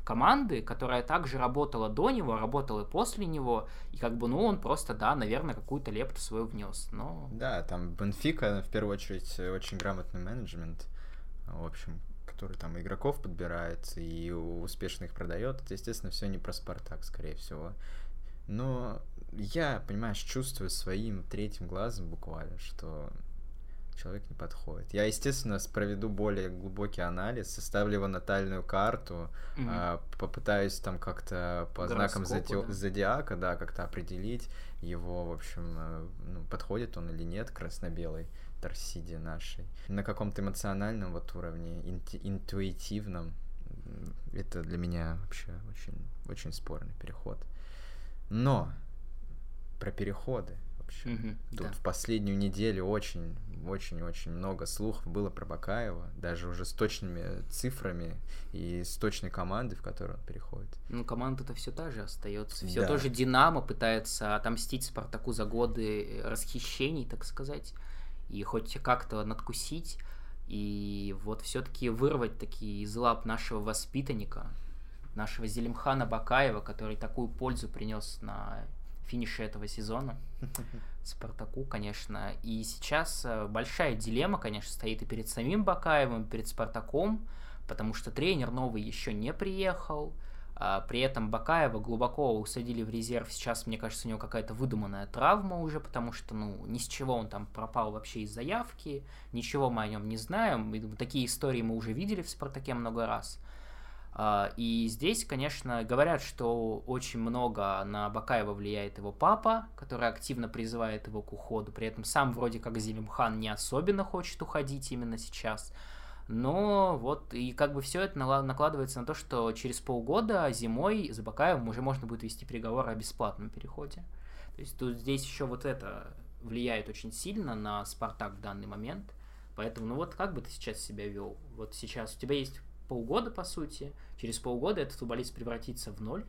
команды, которая также работала до него, работала и после него, и как бы, ну, он просто, да, наверное, какую-то лепту свою внес, но...
Да, там Бенфика, в первую очередь, очень грамотный менеджмент, в общем, который там игроков подбирает и успешно их продает, это, естественно, все не про Спартак, скорее всего. Но я, понимаешь, чувствую своим третьим глазом буквально, что человек не подходит. Я, естественно, проведу более глубокий анализ, составлю его натальную карту, mm-hmm. попытаюсь там как-то по знакам зоди... да. зодиака, да, как-то определить его, в общем, э, ну, подходит он или нет красно-белый. Торсиде нашей. На каком-то эмоциональном вот уровне, инту- интуитивном, это для меня вообще очень, очень спорный переход. Но про переходы вообще. Mm-hmm, Тут да. в последнюю неделю очень, очень, очень много слухов было про Бакаева, даже уже с точными цифрами и с точной командой, в которую он переходит.
Ну, команда-то все та же остается. Все да. тоже Динамо пытается отомстить Спартаку за годы расхищений, так сказать и хоть как-то надкусить, и вот все-таки вырвать такие из лап нашего воспитанника, нашего Зелимхана Бакаева, который такую пользу принес на финише этого сезона. [LAUGHS] Спартаку, конечно. И сейчас э, большая дилемма, конечно, стоит и перед самим Бакаевым, и перед Спартаком, потому что тренер новый еще не приехал, а, при этом Бакаева глубоко усадили в резерв. Сейчас, мне кажется, у него какая-то выдуманная травма уже, потому что, ну, ни с чего он там пропал вообще из заявки, ничего мы о нем не знаем. И такие истории мы уже видели в «Спартаке» много раз. А, и здесь, конечно, говорят, что очень много на Бакаева влияет его папа, который активно призывает его к уходу. При этом сам вроде как Зелимхан не особенно хочет уходить именно сейчас. Но вот и как бы все это накладывается на то, что через полгода зимой за Бакаевым уже можно будет вести переговоры о бесплатном переходе. То есть тут здесь еще вот это влияет очень сильно на Спартак в данный момент. Поэтому, ну вот как бы ты сейчас себя вел? Вот сейчас у тебя есть полгода, по сути. Через полгода этот футболист превратится в ноль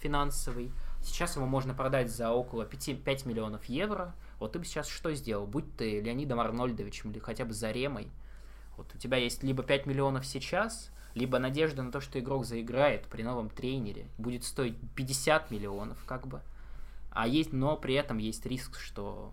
финансовый. Сейчас его можно продать за около 5, 5 миллионов евро. Вот ты бы сейчас что сделал? Будь ты Леонидом Арнольдовичем или хотя бы Заремой, вот у тебя есть либо 5 миллионов сейчас, либо надежда на то, что игрок заиграет при новом тренере, будет стоить 50 миллионов, как бы. А есть, но при этом есть риск, что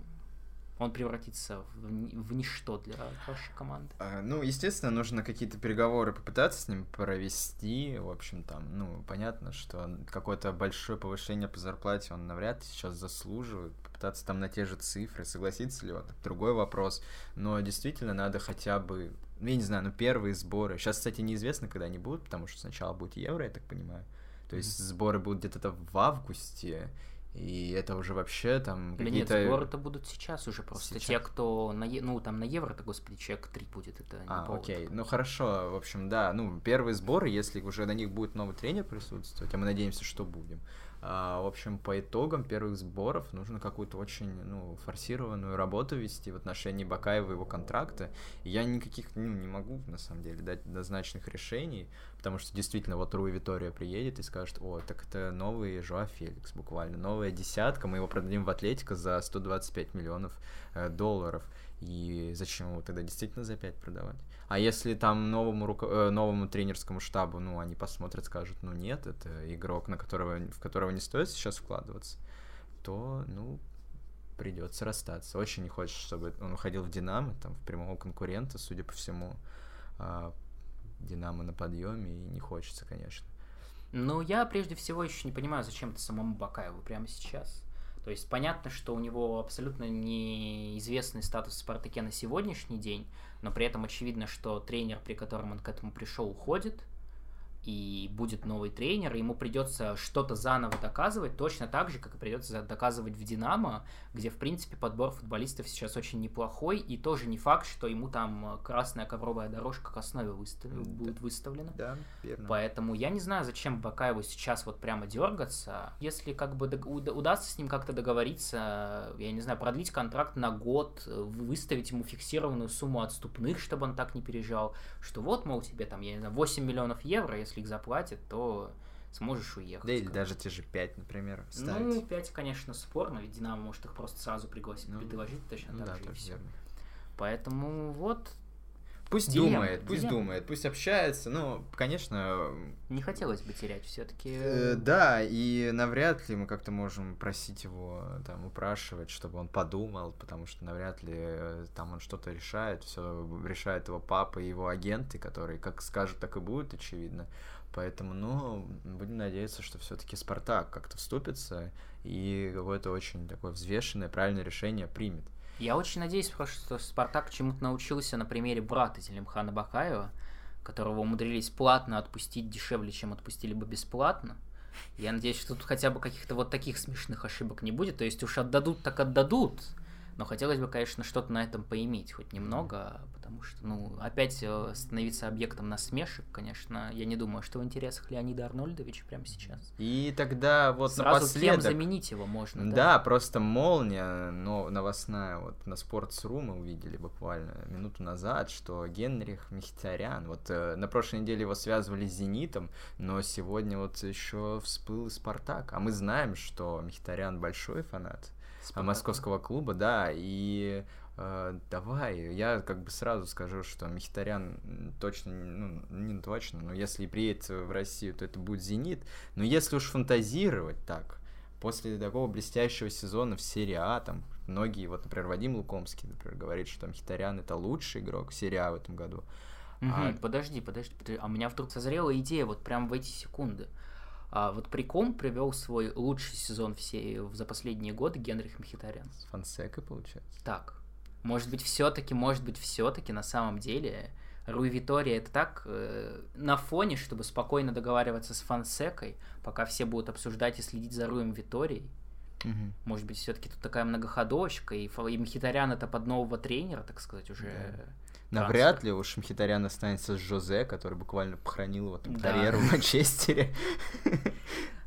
он превратится в, в ничто для вашей команды.
А, ну, естественно, нужно какие-то переговоры попытаться с ним провести. В общем, там, ну, понятно, что какое-то большое повышение по зарплате он навряд ли сейчас заслуживает. Попытаться там на те же цифры, согласится ли он, другой вопрос. Но действительно надо хотя бы ну, я не знаю, ну, первые сборы. Сейчас, кстати, неизвестно, когда они будут, потому что сначала будет евро, я так понимаю. То есть сборы будут где-то в августе, и это уже вообще там
да какие-то... нет, сборы-то будут сейчас уже просто. Сейчас? Те, кто на, ну, там на евро-то, господи, человек 3 будет, это не
А, повод. окей, ну хорошо, в общем, да, ну, первые сборы, если уже на них будет новый тренер присутствовать, а мы надеемся, что будем, а, в общем, по итогам первых сборов нужно какую-то очень ну, форсированную работу вести в отношении Бакаева и его контракта. И я никаких ну, не могу, на самом деле, дать однозначных решений, потому что действительно вот Руи Витория приедет и скажет, о, так это новый Жоа Феликс, буквально, новая десятка, мы его продадим в Атлетико за 125 миллионов э, долларов. И зачем его тогда действительно за 5 продавать? А если там новому, руко... э, новому тренерскому штабу, ну, они посмотрят, скажут, ну, нет, это игрок, на которого, в которого не стоит сейчас вкладываться, то, ну, придется расстаться. Очень не хочется, чтобы он уходил в Динамо, там, в прямого конкурента, судя по всему. Динамо на подъеме, и не хочется, конечно.
Ну, я прежде всего еще не понимаю, зачем это самому Бакаеву прямо сейчас. То есть понятно, что у него абсолютно неизвестный статус в Спартаке на сегодняшний день, но при этом очевидно, что тренер, при котором он к этому пришел, уходит. И будет новый тренер, и ему придется что-то заново доказывать, точно так же, как и придется доказывать в Динамо, где, в принципе, подбор футболистов сейчас очень неплохой, и тоже не факт, что ему там красная ковровая дорожка к основе выстав... да. будет выставлена.
Да, верно.
Поэтому я не знаю, зачем Бакаеву сейчас вот прямо дергаться. Если как бы удастся с ним как-то договориться, я не знаю, продлить контракт на год, выставить ему фиксированную сумму отступных, чтобы он так не переживал, что вот, мол, тебе там, я не знаю, 8 миллионов евро, если их заплатят, то сможешь уехать.
Да или даже те же 5, например,
ставить. Ну, 5, конечно, спорно, ведь Динамо может их просто сразу пригласить, ну, предложить точно ну, так
да,
же.
все.
Поэтому вот,
Пусть Дилемма. думает, пусть Дилемма. думает, пусть общается. Ну, конечно.
Не хотелось бы терять все-таки.
Э, да, и навряд ли мы как-то можем просить его там упрашивать, чтобы он подумал, потому что навряд ли э, там он что-то решает. Все решает его папа и его агенты, которые как скажут, так и будут, очевидно. Поэтому, ну, будем надеяться, что все-таки Спартак как-то вступится и какое-то очень такое взвешенное, правильное решение примет.
Я очень надеюсь, что Спартак чему-то научился на примере брата Зелимхана Бакаева, которого умудрились платно отпустить дешевле, чем отпустили бы бесплатно. Я надеюсь, что тут хотя бы каких-то вот таких смешных ошибок не будет. То есть уж отдадут, так отдадут. Но хотелось бы, конечно, что-то на этом поиметь, хоть немного, потому что, ну, опять э, становиться объектом насмешек, конечно, я не думаю, что в интересах Леонида Арнольдовича прямо сейчас.
И тогда вот
Сразу напоследок... кем заменить его можно,
да? Да, просто молния, но новостная, вот на Sports.ru мы увидели буквально минуту назад, что Генрих Михтарян, вот э, на прошлой неделе его связывали с Зенитом, но сегодня вот еще всплыл Спартак, а мы знаем, что Михтарян большой фанат Спартака. московского клуба, да, и э, давай, я как бы сразу скажу, что Михитарян точно, ну, не точно, но если приедет в Россию, то это будет «Зенит», но если уж фантазировать так, после такого блестящего сезона в серии А, там, многие, вот, например, Вадим Лукомский, например, говорит, что Мхитарян это лучший игрок серии А в этом году.
Угу, а... Подожди, подожди, подожди, а у меня вдруг созрела идея вот прям в эти секунды. А вот Приком привел свой лучший сезон все за последние годы Генрих Мхитарян.
С Фонсекой, получается?
Так. Может быть, все-таки, может быть, все-таки на самом деле Руи Витория это так э, на фоне, чтобы спокойно договариваться с Фонсекой, пока все будут обсуждать и следить за Руем Виторией. Угу. Может быть, все-таки тут такая многоходовочка, и, и Мхитарян это под нового тренера, так сказать, уже. Да.
Навряд ли уж Мхитарян останется с Жозе, который буквально похоронил его там да. карьеру в Манчестере.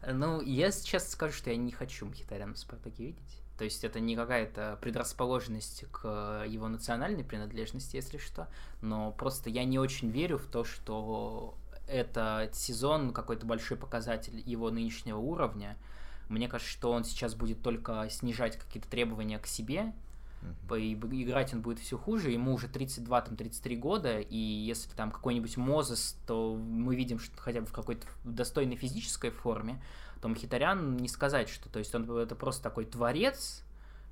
Ну, я сейчас скажу, что я не хочу Мхитаряна в Спартаке видеть. То есть это не какая-то предрасположенность к его национальной принадлежности, если что, но просто я не очень верю в то, что это сезон какой-то большой показатель его нынешнего уровня. Мне кажется, что он сейчас будет только снижать какие-то требования к себе, Mm-hmm. Играть он будет все хуже, ему уже 32-33 года, и если там какой-нибудь Мозес, то мы видим, что хотя бы в какой-то достойной физической форме, то Мхитарян не сказать, что то есть он это просто такой творец,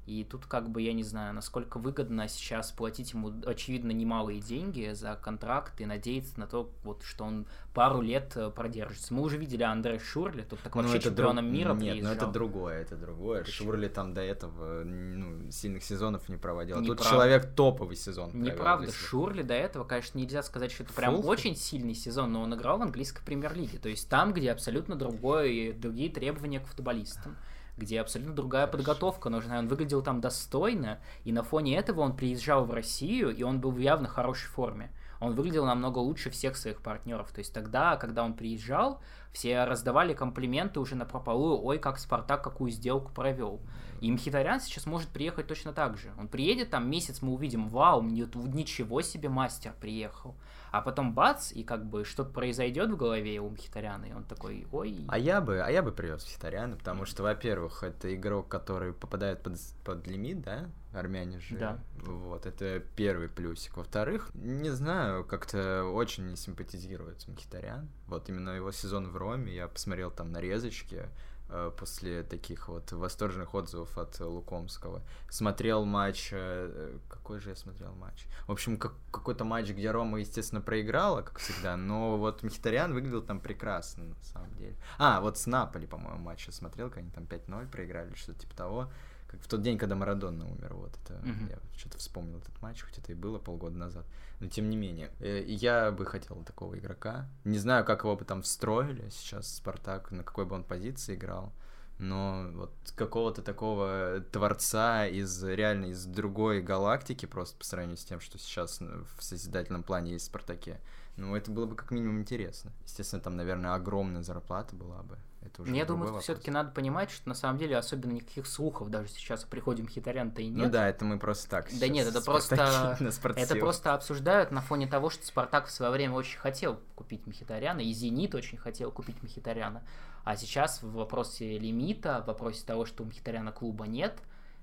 и тут как бы я не знаю, насколько выгодно сейчас платить ему, очевидно, немалые деньги за контракт и надеяться на то, вот, что он пару лет э, продержится. Мы уже видели Андре Шурли, тут так ну, вообще чемпионом друг... мира
Нет, приезжал. ну это другое, это другое. Почему? Шурли там до этого ну, сильных сезонов не проводил. Неправда. Тут человек топовый сезон
Неправда, провел, Шурли до этого, конечно, нельзя сказать, что это прям Фулфу? очень сильный сезон, но он играл в английской премьер-лиге. То есть там, где абсолютно другое, другие требования к футболистам где абсолютно другая подготовка нужна. Он выглядел там достойно, и на фоне этого он приезжал в Россию, и он был в явно хорошей форме. Он выглядел намного лучше всех своих партнеров. То есть тогда, когда он приезжал, все раздавали комплименты уже на прополую, ой, как Спартак какую сделку провел. И Мхитарян сейчас может приехать точно так же. Он приедет, там месяц мы увидим, вау, ничего себе мастер приехал. А потом бац, и как бы что-то произойдет в голове у Мхитаряна, и он такой, ой.
А я бы, а я бы привез Мхитаряна, потому что, во-первых, это игрок, который попадает под, под лимит, да, армяне же.
Да.
Вот, это первый плюсик. Во-вторых, не знаю, как-то очень не симпатизируется Мхитарян. Вот именно его сезон в Роме, я посмотрел там нарезочки, после таких вот восторженных отзывов от Лукомского. Смотрел матч... Э, какой же я смотрел матч? В общем, как, какой-то матч, где Рома, естественно, проиграла, как всегда, но вот Мхитарян выглядел там прекрасно, на самом деле. А, вот с Наполи, по-моему, матч я смотрел, когда они там 5-0 проиграли, что-то типа того как в тот день, когда Марадона умер, вот это, mm-hmm. я что-то вспомнил этот матч, хоть это и было полгода назад, но тем не менее, э, я бы хотел такого игрока, не знаю, как его бы там встроили сейчас Спартак, на какой бы он позиции играл, но вот какого-то такого творца из реально из другой галактики, просто по сравнению с тем, что сейчас в созидательном плане есть в Спартаке, ну, это было бы как минимум интересно. Естественно, там, наверное, огромная зарплата была бы. Это уже
Я думаю, все-таки надо понимать, что на самом деле особенно никаких слухов даже сейчас о приходе Мхитарян-то и ну нет.
Ну да, это мы просто так.
Да нет, это просто это просто обсуждают на фоне того, что Спартак в свое время очень хотел купить Мхитаряна, и Зенит очень хотел купить Мхитаряна. А сейчас в вопросе лимита, в вопросе того, что у Мхитаряна клуба нет,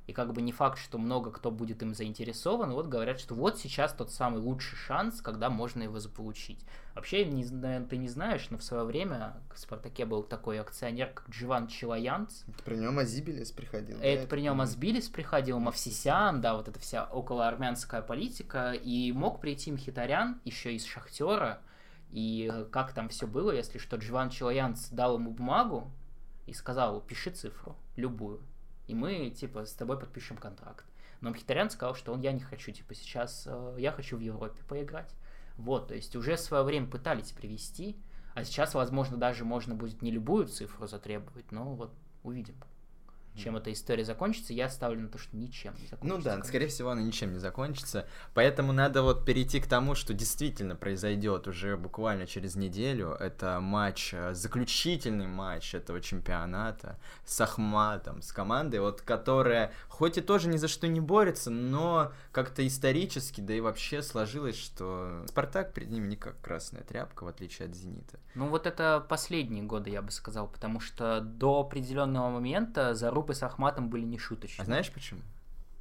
и как бы не факт, что много кто будет им заинтересован, вот говорят, что вот сейчас тот самый лучший шанс, когда можно его заполучить. Вообще, не, наверное, ты не знаешь, но в свое время в «Спартаке» был такой акционер, как Дживан Челаянц.
При нем Озбилиз приходил.
Это да, при нем Озбилиз приходил, Мавсисян, да, вот эта вся околоармянская политика, и мог прийти Мхитарян, еще из «Шахтера», и как там все было, если что, Дживан Челаянц дал ему бумагу и сказал, пиши цифру, любую и мы, типа, с тобой подпишем контракт. Но Мхитарян сказал, что он, я не хочу, типа, сейчас, э, я хочу в Европе поиграть. Вот, то есть уже в свое время пытались привести, а сейчас, возможно, даже можно будет не любую цифру затребовать, но вот увидим чем эта история закончится, я ставлю на то, что ничем не закончится.
Ну да, конечно. скорее всего, она ничем не закончится. Поэтому надо вот перейти к тому, что действительно произойдет уже буквально через неделю. Это матч, э, заключительный матч этого чемпионата с Ахматом, с командой, вот которая хоть и тоже ни за что не борется, но как-то исторически, да и вообще сложилось, что Спартак перед ними не как красная тряпка, в отличие от Зенита.
Ну вот это последние годы, я бы сказал, потому что до определенного момента Заруб и с Ахматом были не шуточные.
А знаешь почему?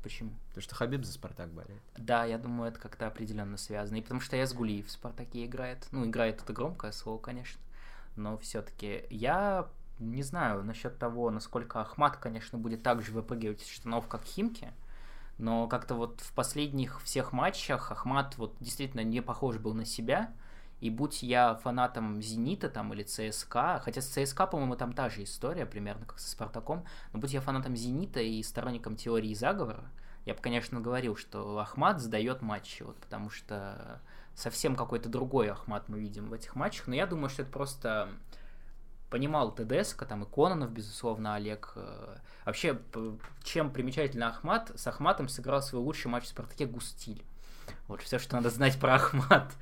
Почему?
Потому что Хабиб за Спартак болеет.
Да, я думаю, это как-то определенно связано. И потому что я с Гулиев в Спартаке играет. Ну, играет это громкое слово, конечно. Но все-таки я не знаю насчет того, насколько Ахмат, конечно, будет так же выпрыгивать из штанов, как Химки. Но как-то вот в последних всех матчах Ахмат вот действительно не похож был на себя. И будь я фанатом Зенита там или ЦСКА, хотя с ЦСКА, по-моему, там та же история, примерно как со Спартаком, но будь я фанатом Зенита и сторонником теории заговора, я бы, конечно, говорил, что Ахмат сдает матчи, вот, потому что совсем какой-то другой Ахмат мы видим в этих матчах, но я думаю, что это просто понимал ТДСК, там и Кононов, безусловно, Олег. Э, вообще, чем примечательно Ахмат, с Ахматом сыграл свой лучший матч в Спартаке Густиль. Вот все, что надо знать про Ахмат.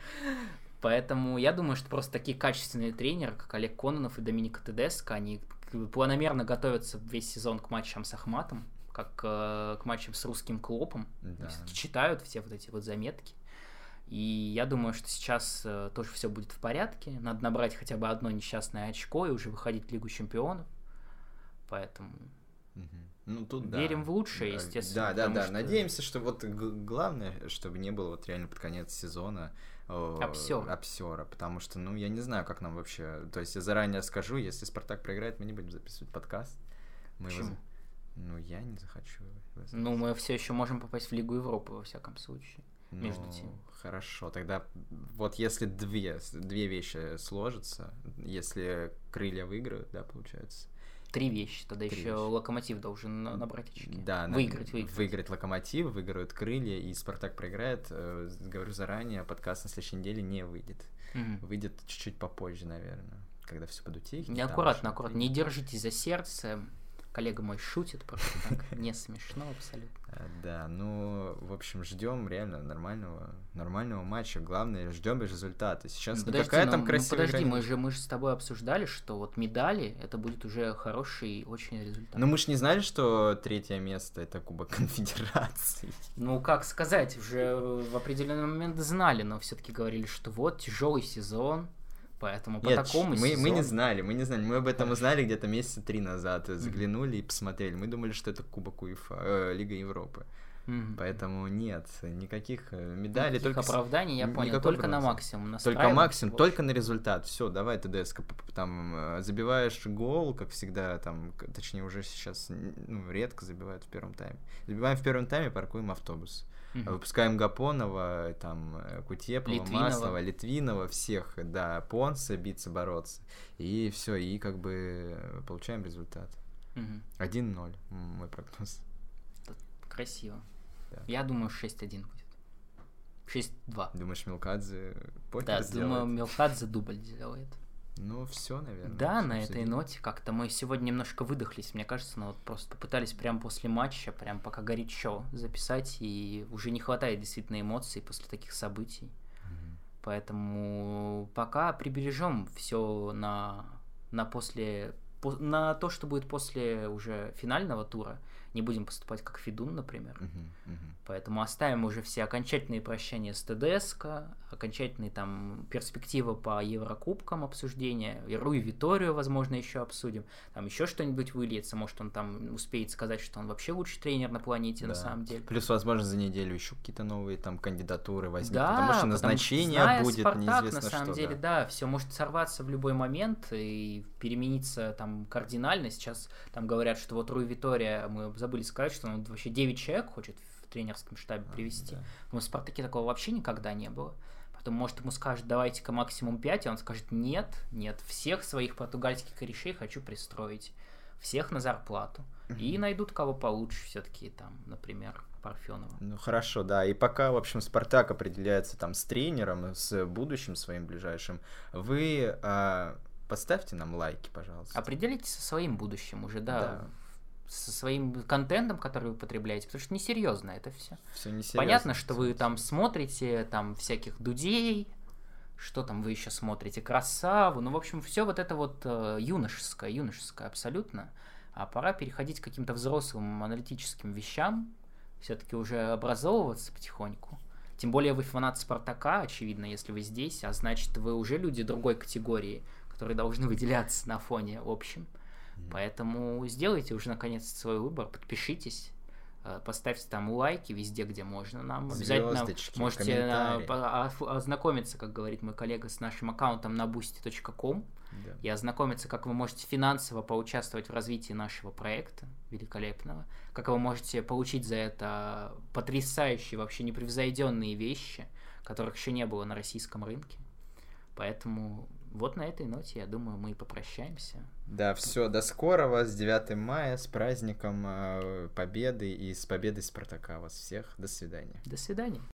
Поэтому я думаю, что просто такие качественные тренеры, как Олег Кононов и Доминика Тедеско, они планомерно готовятся весь сезон к матчам с Ахматом, как э, к матчам с русским клопом. Да. Читают все вот эти вот заметки. И я думаю, что сейчас э, тоже все будет в порядке. Надо набрать хотя бы одно несчастное очко и уже выходить в Лигу Чемпионов. Поэтому
ну, тут
верим
да.
в лучшее, естественно.
Да, да, да. Что... Надеемся, что вот главное, чтобы не было вот реально под конец сезона
Обсера.
Обсера, потому что, ну, я не знаю, как нам вообще... То есть я заранее скажу, если Спартак проиграет, мы не будем записывать подкаст.
Мы Почему? Его...
Ну, я не захочу.
Ну, мы все еще можем попасть в Лигу Европы, во всяком случае. Ну, между тем.
Хорошо, тогда вот если две, две вещи сложатся, если крылья выиграют, да, получается,
Три вещи. Тогда Три еще вещи. локомотив должен набрать очки.
Да, выиграть, выиграть. Выиграть локомотив, выиграют крылья, и Спартак проиграет. Э, говорю заранее, подкаст на следующей неделе не выйдет. Угу. Выйдет чуть-чуть попозже, наверное, когда все подутихнет.
Не аккуратно, аккуратно. Не держитесь за сердце коллега мой шутит, просто так [LAUGHS] не смешно абсолютно.
Э, да, ну, в общем, ждем реально нормального, нормального матча. Главное, ждем результата. Сейчас
подожди, какая но, там красивая ну, подожди, мы же, мы же с тобой обсуждали, что вот медали, это будет уже хороший очень результат.
Ну, мы же не знали, что третье место это Кубок [LAUGHS] Конфедерации.
Ну, как сказать, уже в определенный момент знали, но все-таки говорили, что вот тяжелый сезон, Поэтому по Нет, такому
мы, сезону... мы не знали, мы не знали. Мы об этом узнали где-то месяца три назад. Заглянули mm-hmm. и посмотрели. Мы думали, что это Кубок УЕФА, э, Лига Европы. Mm-hmm. Поэтому нет, никаких э, медалей.
Никаких только оправданий, я понял, только бронзы. на максимум.
Только максимум, только на результат. Все, давай ты ДСК, там э, забиваешь гол, как всегда, там, точнее уже сейчас ну, редко забивают в первом тайме. Забиваем в первом тайме, паркуем автобус. Угу. Выпускаем Гапонова, там, э, Кутепова, Литвинова. Маслова, Литвинова, всех, да, Понса, биться, бороться. И все, и как бы получаем результат. Угу. 1-0, мой прогноз.
красиво. Да. Я думаю, 6-1 будет. 6-2.
Думаешь, Милкадзе
покер Да, сделает? думаю, Милкадзе дубль сделает.
Ну, все, наверное.
Да, на этой ноте как-то мы сегодня немножко выдохлись, мне кажется, но вот просто попытались прямо после матча, прям пока горячо записать, и уже не хватает действительно эмоций после таких событий. Mm-hmm. Поэтому пока прибережем все на, на после на то, что будет после уже финального тура не будем поступать как Фидун, например. Uh-huh, uh-huh. Поэтому оставим уже все окончательные прощания с ТДСК, окончательные там перспективы по Еврокубкам обсуждения, и Руи Виторию, возможно, еще обсудим. Там еще что-нибудь выльется, может, он там успеет сказать, что он вообще лучший тренер на планете, да. на самом деле.
Плюс, возможно, за неделю еще какие-то новые там кандидатуры возникнут, да, потому что назначение потому, будет
Спартак,
неизвестно
на самом
что.
деле, да. да, все может сорваться в любой момент и перемениться там кардинально. Сейчас там говорят, что вот Руи Витория, мы забыли сказать, что он вообще 9 человек хочет в тренерском штабе а, привести. Да. Но в Спартаке такого вообще никогда не было. Потом, может, ему скажут, давайте-ка максимум 5, и он скажет, нет, нет, всех своих португальских корешей хочу пристроить, всех на зарплату. И найдут кого получше все-таки, там, например, Парфенова.
Ну хорошо, да. И пока, в общем, Спартак определяется там с тренером, с будущим своим ближайшим, вы а, поставьте нам лайки, пожалуйста.
Определитесь со своим будущим уже, да. да со своим контентом, который вы потребляете, потому что несерьезно это все.
Все несерьезно.
Понятно, что вы там смотрите там всяких дудей, что там вы еще смотрите, красаву, ну, в общем, все вот это вот э, юношеское, юношеское абсолютно. А пора переходить к каким-то взрослым аналитическим вещам, все-таки уже образовываться потихоньку. Тем более вы фанат Спартака, очевидно, если вы здесь, а значит, вы уже люди другой категории, которые должны выделяться на фоне общем. Поэтому сделайте уже наконец свой выбор, подпишитесь, э, поставьте там лайки везде, где можно. Нам обязательно можете э, ознакомиться, как говорит мой коллега, с нашим аккаунтом на boosty.com да. и ознакомиться, как вы можете финансово поучаствовать в развитии нашего проекта великолепного, как вы можете получить за это потрясающие, вообще непревзойденные вещи, которых еще не было на российском рынке. Поэтому вот на этой ноте, я думаю, мы и попрощаемся.
Да, все, до скорого, с 9 мая, с праздником э, Победы и с победой Спартака вас всех. До свидания.
До свидания.